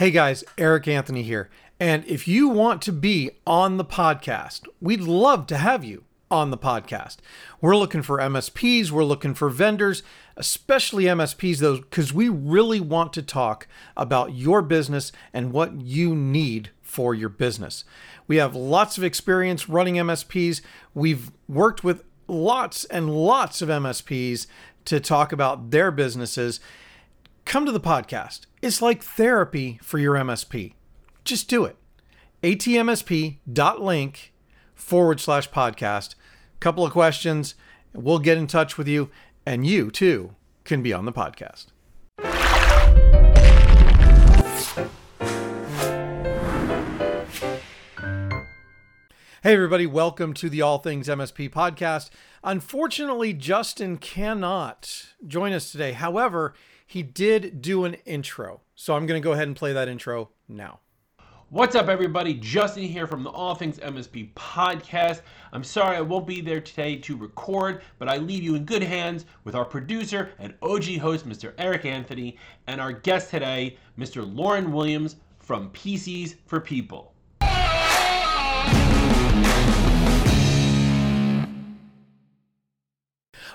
Hey guys, Eric Anthony here. And if you want to be on the podcast, we'd love to have you on the podcast. We're looking for MSPs, we're looking for vendors, especially MSPs, though, because we really want to talk about your business and what you need for your business. We have lots of experience running MSPs. We've worked with lots and lots of MSPs to talk about their businesses. Come to the podcast. It's like therapy for your MSP. Just do it. atmsp.link forward slash podcast. Couple of questions. We'll get in touch with you, and you too can be on the podcast. Hey, everybody, welcome to the All Things MSP podcast. Unfortunately, Justin cannot join us today. However, he did do an intro. So I'm going to go ahead and play that intro now. What's up, everybody? Justin here from the All Things MSP podcast. I'm sorry I won't be there today to record, but I leave you in good hands with our producer and OG host, Mr. Eric Anthony, and our guest today, Mr. Lauren Williams from PCs for People.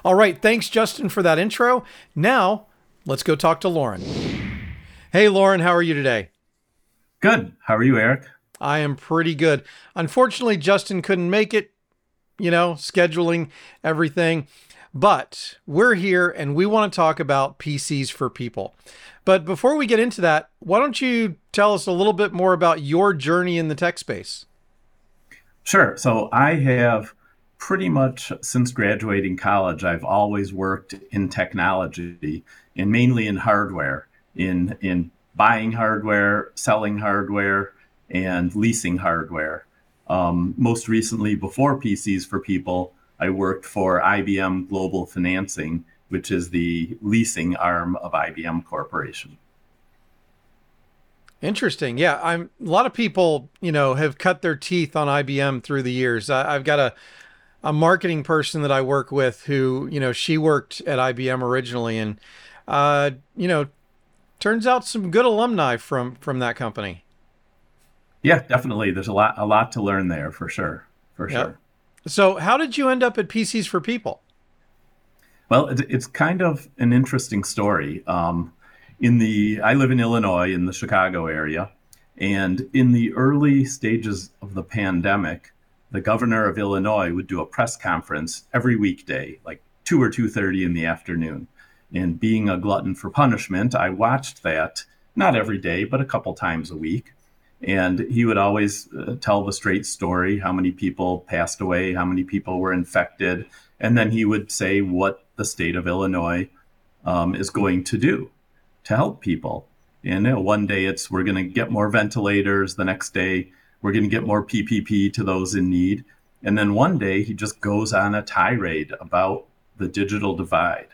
All right. Thanks, Justin, for that intro. Now, let's go talk to Lauren. Hey, Lauren, how are you today? Good. How are you, Eric? I am pretty good. Unfortunately, Justin couldn't make it, you know, scheduling everything. But we're here and we want to talk about PCs for people. But before we get into that, why don't you tell us a little bit more about your journey in the tech space? Sure. So I have pretty much since graduating college, I've always worked in technology and mainly in hardware, in in buying hardware, selling hardware, and leasing hardware. Um, most recently, before PCs for People, I worked for IBM Global Financing, which is the leasing arm of IBM Corporation. Interesting. Yeah, I'm. A lot of people, you know, have cut their teeth on IBM through the years. I, I've got a a marketing person that I work with who, you know, she worked at IBM originally, and uh, you know, turns out some good alumni from from that company. Yeah, definitely. There's a lot a lot to learn there for sure. For yep. sure. So, how did you end up at PCs for People? Well, it's kind of an interesting story. Um, in the I live in Illinois in the Chicago area, and in the early stages of the pandemic, the governor of Illinois would do a press conference every weekday, like two or two thirty in the afternoon. And being a glutton for punishment, I watched that not every day, but a couple times a week. And he would always uh, tell the straight story how many people passed away, how many people were infected. And then he would say what the state of Illinois um, is going to do to help people. And you know, one day it's we're going to get more ventilators. The next day we're going to get more PPE to those in need. And then one day he just goes on a tirade about the digital divide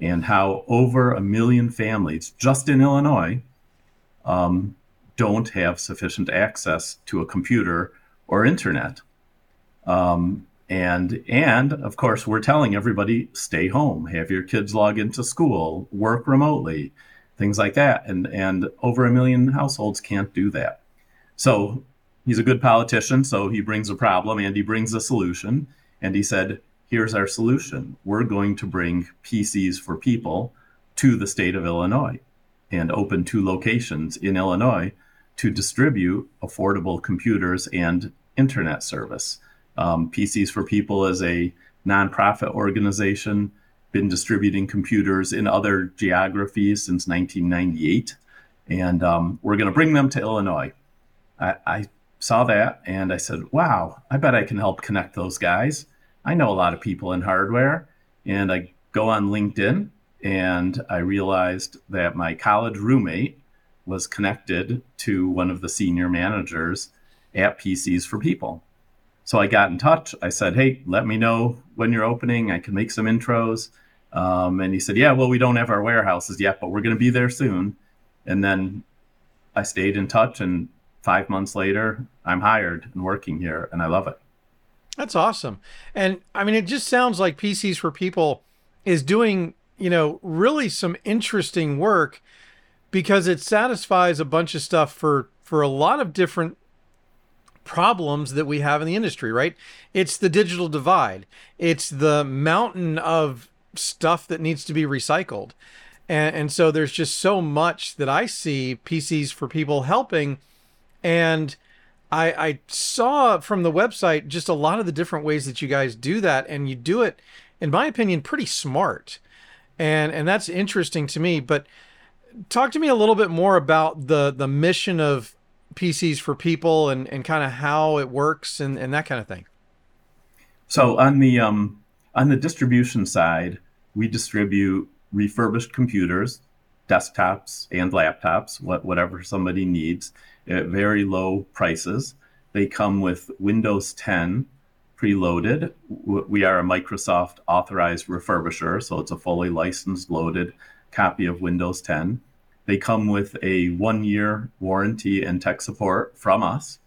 and how over a million families just in Illinois um, don't have sufficient access to a computer or internet. Um, and and of course, we're telling everybody stay home, have your kids log into school, work remotely, things like that. And and over a million households can't do that. So he's a good politician, so he brings a problem and he brings a solution. And he said, here's our solution. We're going to bring PCs for people to the state of Illinois and open two locations in Illinois to distribute affordable computers and internet service. Um, PCs for People is a nonprofit organization, been distributing computers in other geographies since 1998. And um, we're going to bring them to Illinois. I, I saw that and I said, wow, I bet I can help connect those guys. I know a lot of people in hardware, and I go on LinkedIn and I realized that my college roommate was connected to one of the senior managers at PCs for People. So I got in touch. I said, "Hey, let me know when you're opening. I can make some intros." Um, and he said, "Yeah, well, we don't have our warehouses yet, but we're going to be there soon." And then I stayed in touch, and five months later, I'm hired and working here, and I love it. That's awesome. And I mean, it just sounds like PCs for People is doing, you know, really some interesting work because it satisfies a bunch of stuff for for a lot of different problems that we have in the industry, right? It's the digital divide. It's the mountain of stuff that needs to be recycled. And, and so there's just so much that I see PCs for people helping. And I, I saw from the website just a lot of the different ways that you guys do that. And you do it, in my opinion, pretty smart. And, and that's interesting to me. But talk to me a little bit more about the, the mission of PCs for people and, and kind of how it works and, and that kind of thing. So on the um, on the distribution side, we distribute refurbished computers, desktops and laptops, what, whatever somebody needs, at very low prices. They come with Windows 10 preloaded. We are a Microsoft authorized refurbisher, so it's a fully licensed, loaded copy of Windows 10. They come with a one year warranty and tech support from us.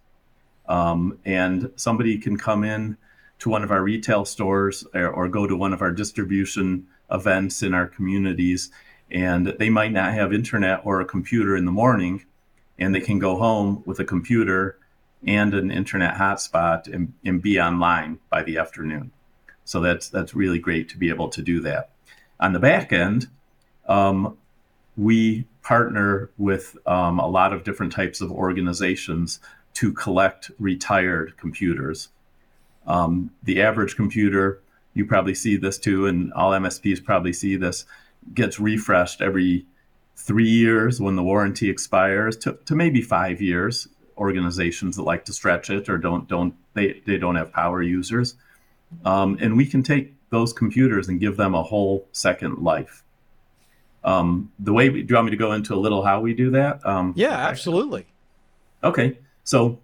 Um, and somebody can come in to one of our retail stores or, or go to one of our distribution events in our communities and they might not have internet or a computer in the morning and they can go home with a computer and an internet hotspot and, and be online by the afternoon. So that's that's really great to be able to do that. On the back end um, we partner with um, a lot of different types of organizations to collect retired computers. Um, the average computer, you probably see this too, and all MSPs probably see this, gets refreshed every three years when the warranty expires to, to maybe five years. Organizations that like to stretch it or don't don't they, they don't have power users. Um, and we can take those computers and give them a whole second life. Um, the way we, do you want me to go into a little how we do that? Um, yeah, absolutely. Okay, so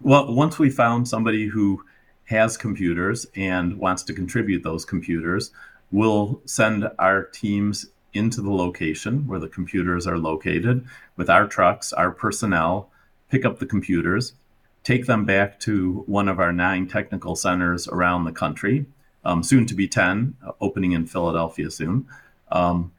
well, once we found somebody who has computers and wants to contribute those computers, we'll send our teams into the location where the computers are located with our trucks, our personnel, pick up the computers, take them back to one of our nine technical centers around the country, um, soon to be 10, uh, opening in Philadelphia soon. Um,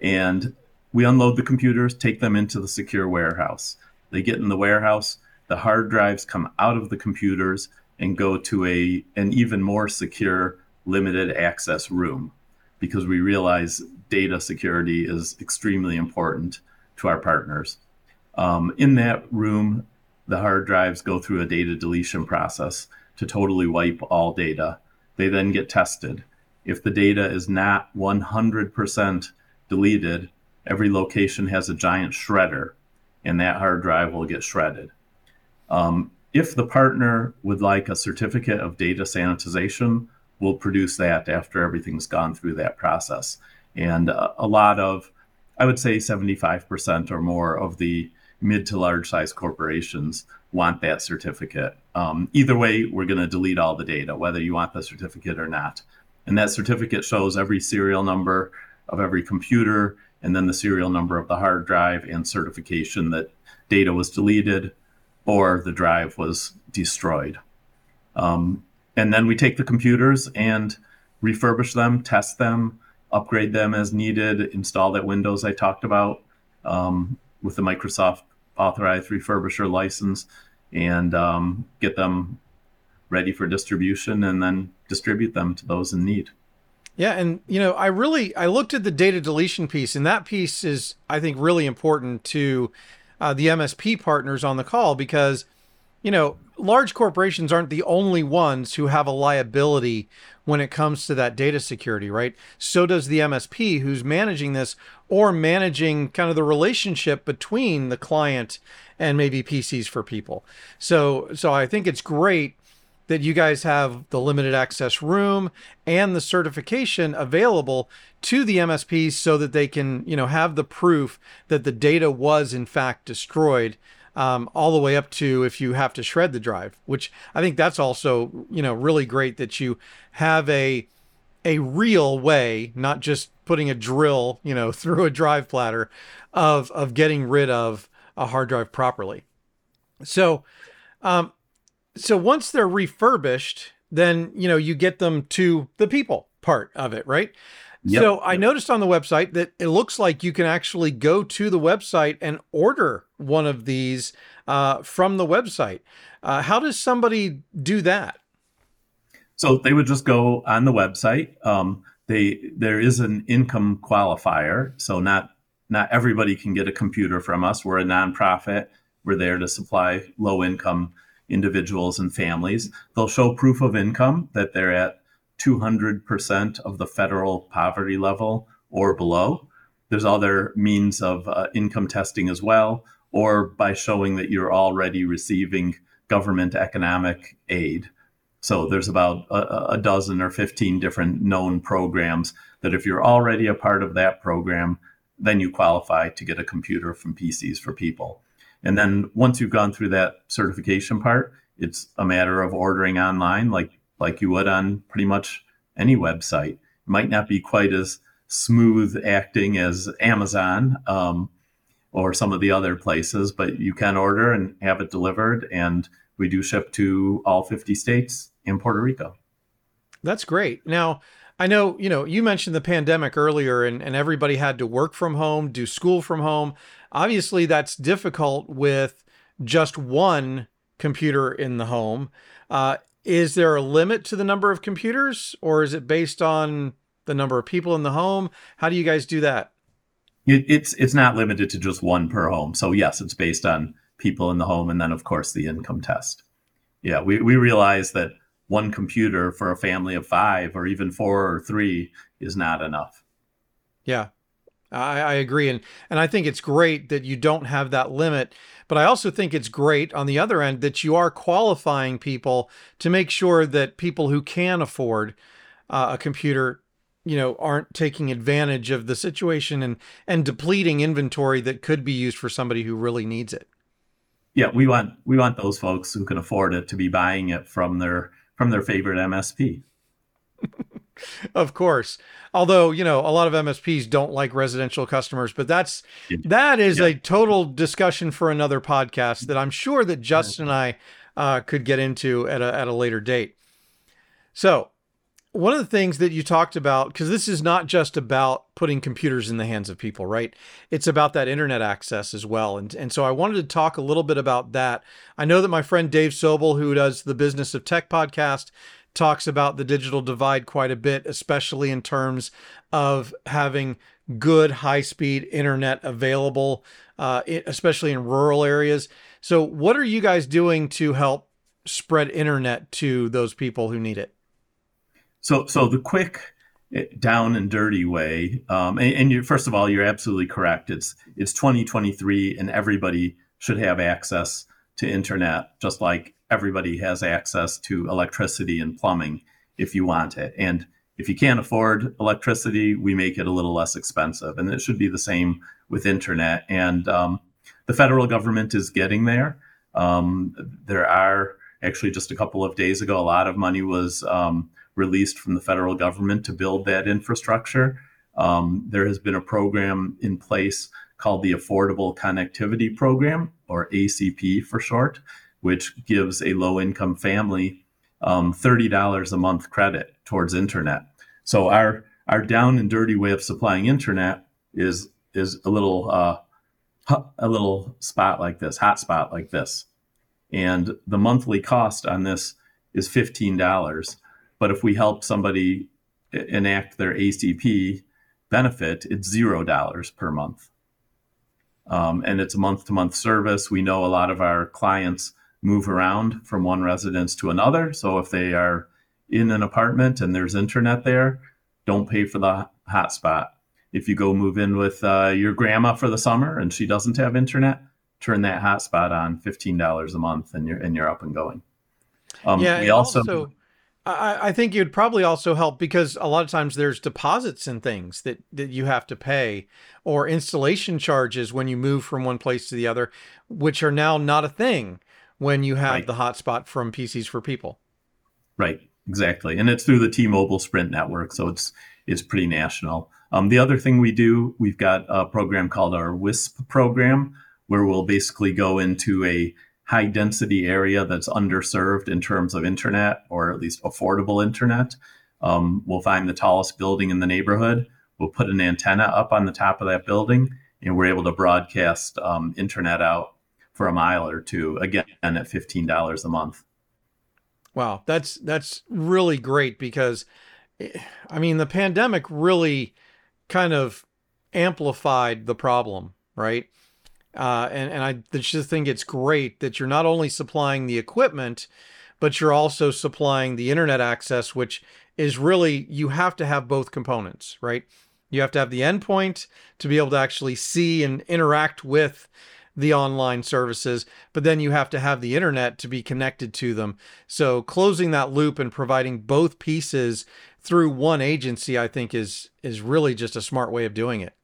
and we unload the computers, take them into the secure warehouse. They get in the warehouse, the hard drives come out of the computers, and go to a an even more secure limited access room because we realize data security is extremely important to our partners. Um, in that room, the hard drives go through a data deletion process to totally wipe all data. They then get tested. If the data is not 100% deleted, every location has a giant shredder, and that hard drive will get shredded. Um, if the partner would like a certificate of data sanitization, we'll produce that after everything's gone through that process. And uh, a lot of, I would say 75% or more of the mid to large size corporations want that certificate. Um, either way, we're going to delete all the data, whether you want the certificate or not. And that certificate shows every serial number of every computer and then the serial number of the hard drive and certification that data was deleted or the drive was destroyed. Um, and then we take the computers and refurbish them, test them, upgrade them as needed, install that Windows I talked about um, with the Microsoft authorized refurbisher license, and um, get them ready for distribution and then distribute them to those in need. Yeah, and you know, I really I looked at the data deletion piece, and that piece is I think really important to uh, the MSP partners on the call because, you know, large corporations aren't the only ones who have a liability when it comes to that data security, right? So does the MSP who's managing this or managing kind of the relationship between the client and maybe PCs for people. So so I think it's great that you guys have the limited access room and the certification available to the MSPs so that they can, you know, have the proof that the data was in fact destroyed. Um, all the way up to if you have to shred the drive, which I think that's also, you know, really great that you have a a real way, not just putting a drill, you know, through a drive platter of of getting rid of a hard drive properly. So, um, so once they're refurbished, then you know you get them to the people part of it, right? Yep. So I noticed on the website that it looks like you can actually go to the website and order one of these uh, from the website. Uh, how does somebody do that? So they would just go on the website. Um, they there is an income qualifier, so not not everybody can get a computer from us. We're a nonprofit. We're there to supply low income individuals and families. They'll show proof of income that they're at 200% of the federal poverty level or below. There's other means of uh, income testing as well, or by showing that you're already receiving government economic aid. So there's about a, a, dozen or 15 different known programs that if you're already a part of that program, then you qualify to get a computer from PCs for People. And then once you've gone through that certification part, it's a matter of ordering online like like you would on pretty much any website. It might not be quite as smooth acting as Amazon um, or some of the other places, but you can order and have it delivered. And we do ship to all 50 states in Puerto Rico. That's great. Now, I know, you know, you mentioned the pandemic earlier and, and everybody had to work from home, do school from home. Obviously, that's difficult with just one computer in the home. Uh, is there a limit to the number of computers or is it based on the number of people in the home? How do you guys do that? It, it's it's not limited to just one per home. So yes, it's based on people in the home and then of course the income test. Yeah, we, we realize that one computer for a family of five or even four or three is not enough. Yeah, I, I, agree, and and I think it's great that you don't have that limit. But I also think it's great on the other end that you are qualifying people to make sure that people who can afford uh, a computer, you know, aren't taking advantage of the situation and and depleting inventory that could be used for somebody who really needs it. Yeah, we want we want those folks who can afford it to be buying it from their from their favorite MSP. of course. Although, you know, a lot of MSPs don't like residential customers, but that's that is yeah. a total discussion for another podcast that I'm sure that Justin and I uh, could get into at a, at a later date. So, one of the things that you talked about, because this is not just about putting computers in the hands of people, right? It's about that internet access as well. And, and so I wanted to talk a little bit about that. I know that my friend Dave Sobel, who does the Business of Tech podcast, talks about the digital divide quite a bit, especially in terms of having good high speed internet available, uh, especially in rural areas. So, what are you guys doing to help spread internet to those people who need it? So, so the quick eh, down and dirty way, um, and, and you, first of all, you're absolutely correct. It's it's 2023, and everybody should have access to internet, just like everybody has access to electricity and plumbing if you want it. And if you can't afford electricity, we make it a little less expensive. And it should be the same with internet. And um, the federal government is getting there. Um, there are actually just a couple of days ago, a lot of money was um, released from the federal government to build that infrastructure. Um, there has been a program in place called the Affordable Connectivity Program, or ACP for short, which gives a low income family um, $30 a month credit towards internet. So our our down and dirty way of supplying internet is is a little uh, a little spot like this, hot spot like this, and the monthly cost on this is fifteen dollars. But if we help somebody enact their ACP benefit, it's zero dollars per month, um, and it's a month to month service. We know a lot of our clients move around from one residence to another. So if they are in an apartment and there's internet there, don't pay for the hotspot. If you go move in with uh, your grandma for the summer and she doesn't have internet, turn that hotspot on, fifteen dollars a month, and you're and you're up and going. Um, yeah, we also, also I, I think it would probably also help because a lot of times there's deposits and things that that you have to pay, or installation charges when you move from one place to the other, which are now not a thing when you have right. the hotspot from PCs for People. Right, exactly, and it's through the T-Mobile Sprint network, so it's it's pretty national. Um, the other thing we do, we've got a program called our WISP program, where we'll basically go into a high density area that's underserved in terms of internet or at least affordable internet. Um, we'll find the tallest building in the neighborhood. We'll put an antenna up on the top of that building, and we're able to broadcast um, internet out for a mile or two. Again, at fifteen dollars a month. Wow, that's that's really great because, I mean, the pandemic really kind of amplified the problem, right? Uh, and and I just think it's great that you're not only supplying the equipment, but you're also supplying the internet access, which is really you have to have both components, right? You have to have the endpoint to be able to actually see and interact with the online services, but then you have to have the internet to be connected to them. So closing that loop and providing both pieces through one agency, I think is is really just a smart way of doing it.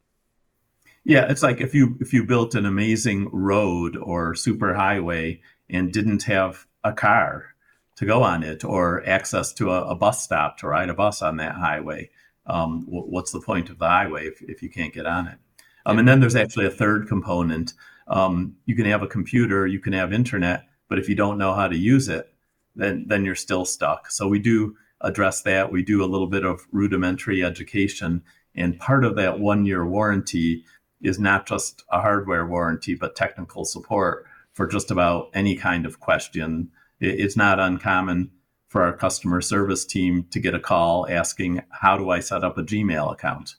Yeah, it's like if you if you built an amazing road or super highway and didn't have a car to go on it or access to a, a bus stop to ride a bus on that highway, um, what's the point of the highway if, if you can't get on it? Um, and then there's actually a third component. Um, you can have a computer, you can have internet, but if you don't know how to use it, then then you're still stuck. So we do address that. We do a little bit of rudimentary education, and part of that one year warranty is not just a hardware warranty, but technical support for just about any kind of question. It's not uncommon for our customer service team to get a call asking, How do I set up a Gmail account?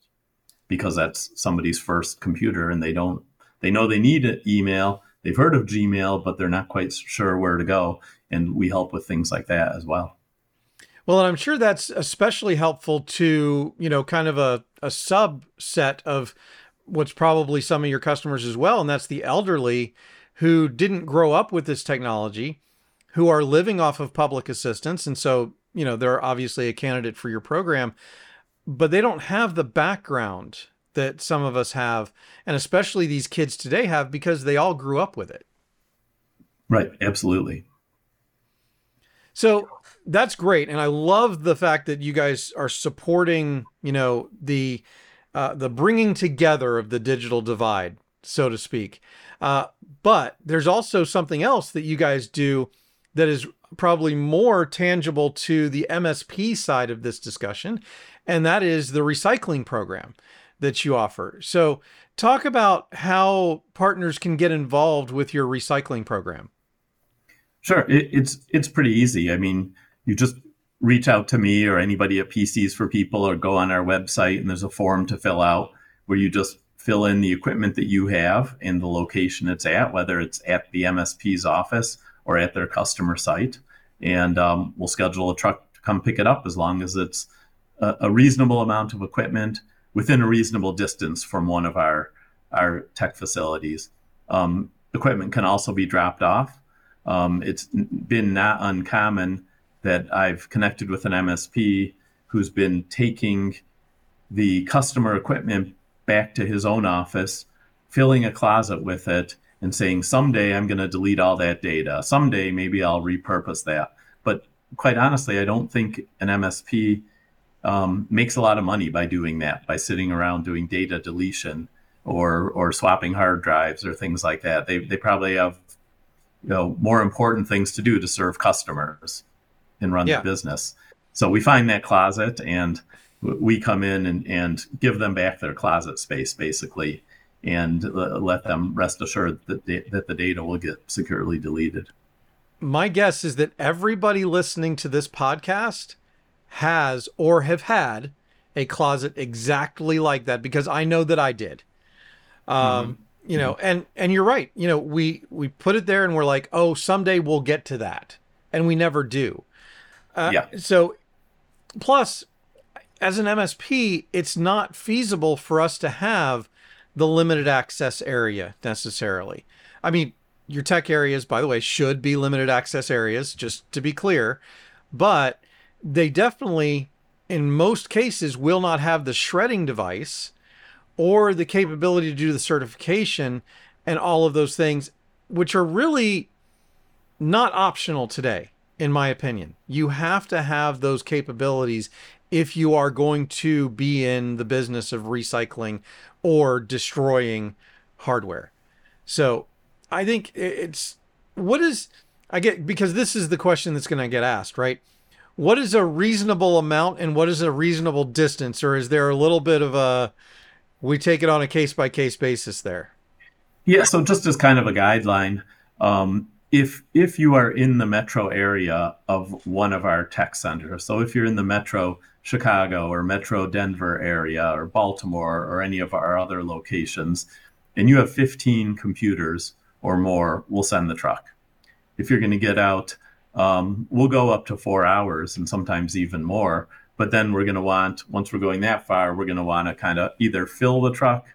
Because that's somebody's first computer and they don't, they know they need an email. They've heard of Gmail, but they're not quite sure where to go. And we help with things like that as well. Well, and I'm sure that's especially helpful to, you know, kind of a, a subset of what's probably some of your customers as well, and that's the elderly who didn't grow up with this technology, who are living off of public assistance. And so, you know, they're obviously a candidate for your program, but they don't have the background that some of us have, and especially these kids today have because they all grew up with it. Right, absolutely. So that's great. And I love the fact that you guys are supporting, you know, the uh, the bringing together of the digital divide, so to speak. Uh, but there's also something else that you guys do that is probably more tangible to the MSP side of this discussion, and that is the recycling program that you offer. So, talk about how partners can get involved with your recycling program. Sure, it, it's it's pretty easy. I mean, you just reach out to me or anybody at PCs for People or go on our website and there's a form to fill out where you just fill in the equipment that you have and the location it's at, whether it's at the MSP's office or at their customer site. And um, we'll schedule a truck to come pick it up as long as it's a, a, reasonable amount of equipment within a reasonable distance from one of our, our tech facilities. Um, equipment can also be dropped off. Um, it's been not uncommon that I've connected with an MSP who's been taking the customer equipment back to his own office, filling a closet with it, and saying, someday I'm going to delete all that data. Someday maybe I'll repurpose that. But quite honestly, I don't think an MSP um, makes a lot of money by doing that, by sitting around doing data deletion or or swapping hard drives or things like that. They they probably have you know more important things to do to serve customers and run yeah. the business. So we find that closet and we come in and, and give them back their closet space basically and let them rest assured that, they, that the data will get securely deleted. My guess is that everybody listening to this podcast has or have had a closet exactly like that because I know that I did. Um, mm-hmm. You know, and and you're right. You know, we we put it there and we're like, oh, someday we'll get to that, and we never do. Uh, yeah. So, plus, as an MSP, it's not feasible for us to have the limited access area necessarily. I mean, your tech areas, by the way, should be limited access areas, just to be clear, but they definitely, in most cases, will not have the shredding device or the capability to do the certification and all of those things, which are really not optional today in my opinion. You have to have those capabilities if you are going to be in the business of recycling or destroying hardware. So I think it's what is I get because this is the question that's going to get asked, right? what is a reasonable amount and what is a reasonable distance, or is there a little bit of a we take it on a case by case basis there? Yeah, so just as kind of a guideline, um, if if you are in the metro area of one of our tech centers, so if you're in the metro Chicago or metro Denver area or Baltimore or any of our other locations, and you have 15 computers or more, we'll send the truck. If you're going to get out, um, we'll go up to four hours and sometimes even more. But then we're going to want, once we're going that far, we're going to want to kind of either fill the truck,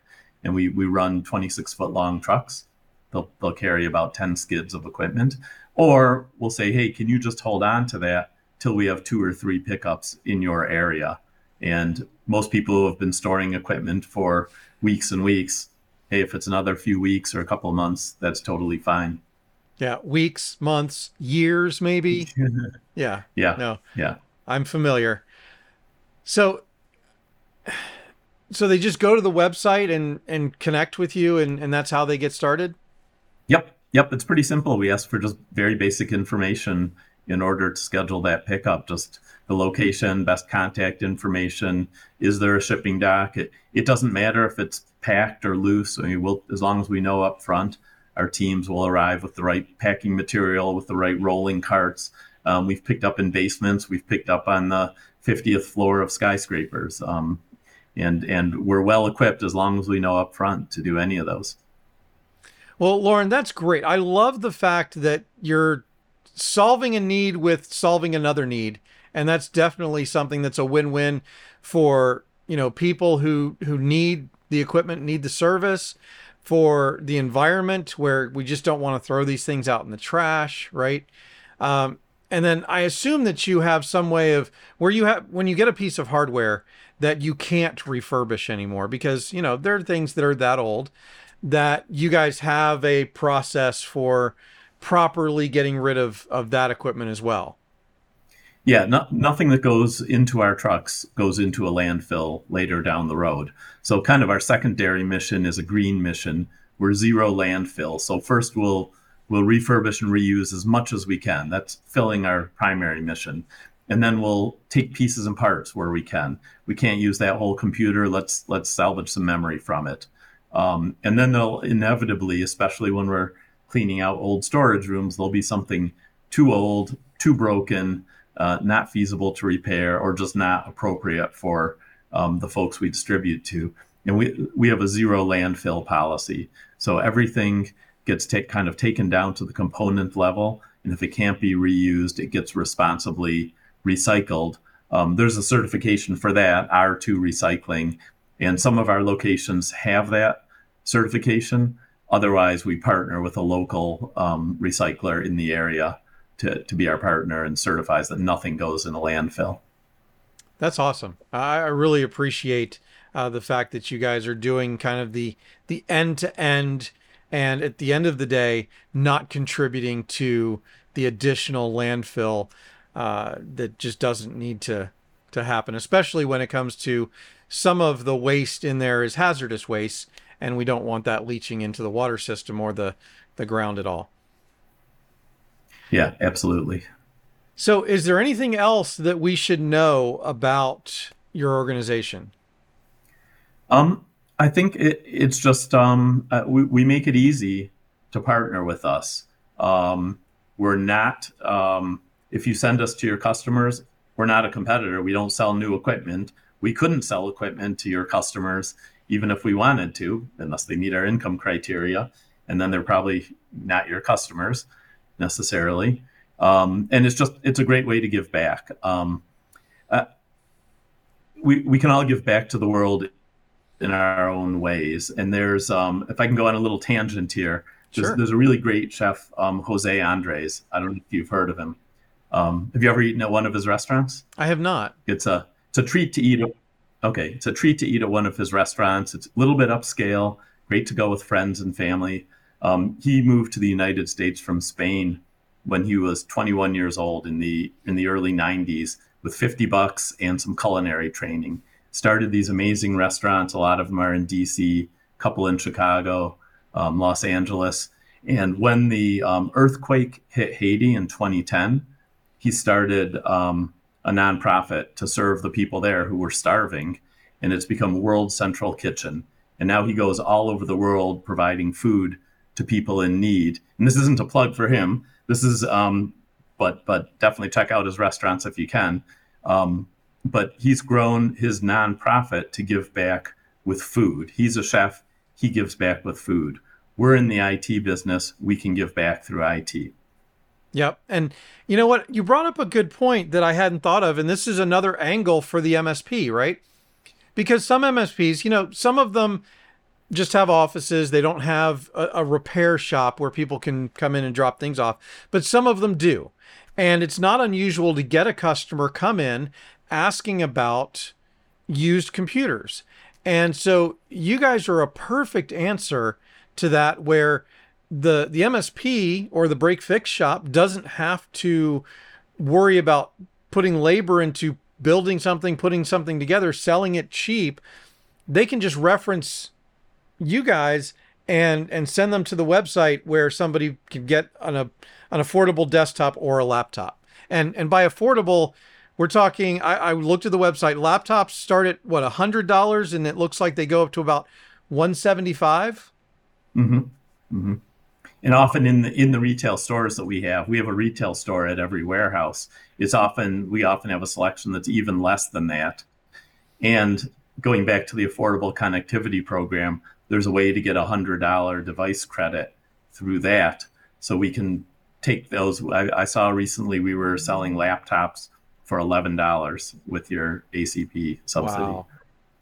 and we, we run 26 foot long trucks. They'll, they'll carry about 10 skids of equipment. Or we'll say, hey, can you just hold on to that till we have two or three pickups in your area? And most people who have been storing equipment for weeks and weeks, hey, if it's another few weeks or a couple of months, that's totally fine. Yeah, weeks, months, years, maybe. yeah. Yeah. No, Yeah. I'm familiar. So, so they just go to the website and and connect with you, and and that's how they get started. Yep. Yep. It's pretty simple. We ask for just very basic information in order to schedule that pickup. Just the location, best contact information. Is there a shipping dock? It, it doesn't matter if it's packed or loose. I mean, we'll, as long as we know up front, our teams will arrive with the right packing material, with the right rolling carts. Um, we've picked up in basements. We've picked up on the 50th floor of skyscrapers. Um, and, and we're well equipped as long as we know up front to do any of those. Well, Lauren, that's great. I love the fact that you're solving a need with solving another need, and that's definitely something that's a win-win for you know people who who need the equipment, need the service, for the environment where we just don't want to throw these things out in the trash, right? Um, and then I assume that you have some way of where you have when you get a piece of hardware that you can't refurbish anymore because you know there are things that are that old that you guys have a process for properly getting rid of of that equipment as well. Yeah, no, nothing that goes into our trucks goes into a landfill later down the road. So, kind of our secondary mission is a green mission. We're zero landfill. So, first we'll we'll refurbish and reuse as much as we can. That's filling our primary mission. And then we'll take pieces and parts where we can. We can't use that whole computer. Let's let's salvage some memory from it. Um, and then they'll inevitably, especially when we're cleaning out old storage rooms, there'll be something too old, too broken, uh, not feasible to repair, or just not appropriate for um, the folks we distribute to. And we we have a zero landfill policy, so everything gets take, kind of taken down to the component level, and if it can't be reused, it gets responsibly recycled. Um, there's a certification for that, R2 recycling, and some of our locations have that certification. Otherwise, we partner with a local um, recycler in the area to, to be our partner and certifies that nothing goes in a landfill. That's awesome. I, really appreciate uh, the fact that you guys are doing kind of the the end to end, and at the end of the day, not contributing to the additional landfill uh, that just doesn't need to to happen. Especially when it comes to some of the waste in there is hazardous waste, and we don't want that leaching into the water system or the the ground at all. Yeah, absolutely. So, is there anything else that we should know about your organization? Um, I think it, it's just um, uh, we, we make it easy to partner with us. Um, we're not, um, if you send us to your customers, we're not a competitor. We don't sell new equipment. We couldn't sell equipment to your customers even if we wanted to, unless they meet our income criteria. And then they're probably not your customers necessarily. Um, and it's just it's a great way to give back. Um, uh, we we can all give back to the world in our own ways. And there's um, if I can go on a little tangent here, there's, Sure. there's a really great chef, um, Jose Andres. I don't know if you've heard of him. Um, have you ever eaten at one of his restaurants? I have not. It's a it's a treat to eat. Okay, it's a treat to eat at one of his restaurants. It's a little bit upscale, great to go with friends and family. Um, he moved to the United States from Spain when he was 21 years old in the in the early 90s with 50 bucks and some culinary training. Started these amazing restaurants. A lot of them are in DC, a couple in Chicago, um, Los Angeles. And when the um, earthquake hit Haiti in 2010, he started um, a nonprofit to serve the people there who were starving, and it's become World Central Kitchen. And now he goes all over the world providing food to people in need. And this isn't a plug for him. This is, um, but but definitely check out his restaurants if you can. Um, but he's grown his nonprofit to give back with food. He's a chef. He gives back with food. We're in the IT business. We can give back through IT. Yep. And you know what? You brought up a good point that I hadn't thought of. And this is another angle for the MSP, right? Because some MSPs, you know, some of them just have offices. They don't have a, a repair shop where people can come in and drop things off, but some of them do. And it's not unusual to get a customer come in asking about used computers. And so you guys are a perfect answer to that where the the MSP or the break fix shop doesn't have to worry about putting labor into building something, putting something together, selling it cheap. They can just reference you guys and and send them to the website where somebody can get an, a, an affordable desktop or a laptop. And and by affordable, we're talking. I, I looked at the website. Laptops start at what hundred dollars, and it looks like they go up to about one seventy five. Mm-hmm. Mm-hmm. And often in the in the retail stores that we have, we have a retail store at every warehouse. It's often we often have a selection that's even less than that. And going back to the affordable connectivity program, there's a way to get a hundred dollar device credit through that, so we can take those. I, I saw recently we were selling laptops for eleven dollars with your ACP subsidy. Wow.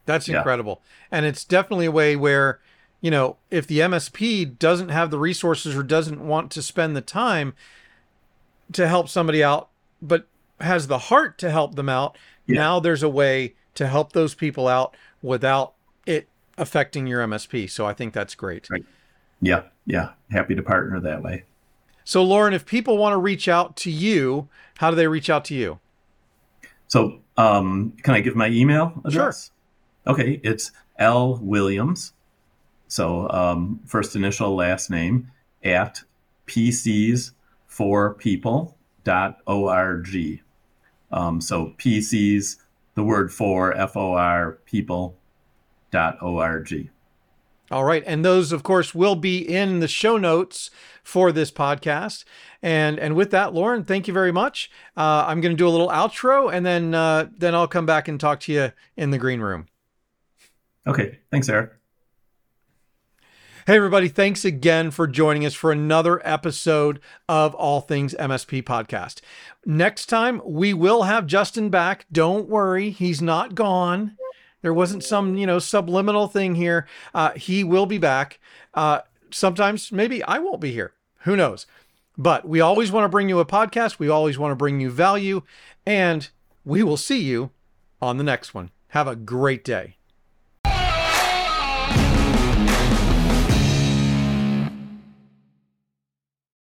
That's incredible. Yeah. And it's definitely a way where, you know, if the MSP doesn't have the resources or doesn't want to spend the time to help somebody out, but has the heart to help them out, yeah. now there's a way to help those people out without it affecting your MSP. So I think that's great. Right. Yeah. Yeah. Happy to partner that way. So, Lauren, if people want to reach out to you, how do they reach out to you? So, um, can I give my email address? Sure. Okay. It's L Williams. So, um, first initial, last name at PCs for people people.org. Um, so, PCs, the word for, F O R, people dot org. All right. And those, of course, will be in the show notes for this podcast. And and with that, Lauren, thank you very much. Uh, I'm going to do a little outro, and then uh, then I'll come back and talk to you in the green room. Okay. Thanks, Eric. Hey, everybody. Thanks again for joining us for another episode of All Things MSP Podcast. Next time, we will have Justin back. Don't worry, he's not gone. There wasn't some, you know, subliminal thing here. Uh, he will be back. Uh, sometimes maybe I won't be here. Who knows? But we always want to bring you a podcast. We always want to bring you value. And we will see you on the next one. Have a great day.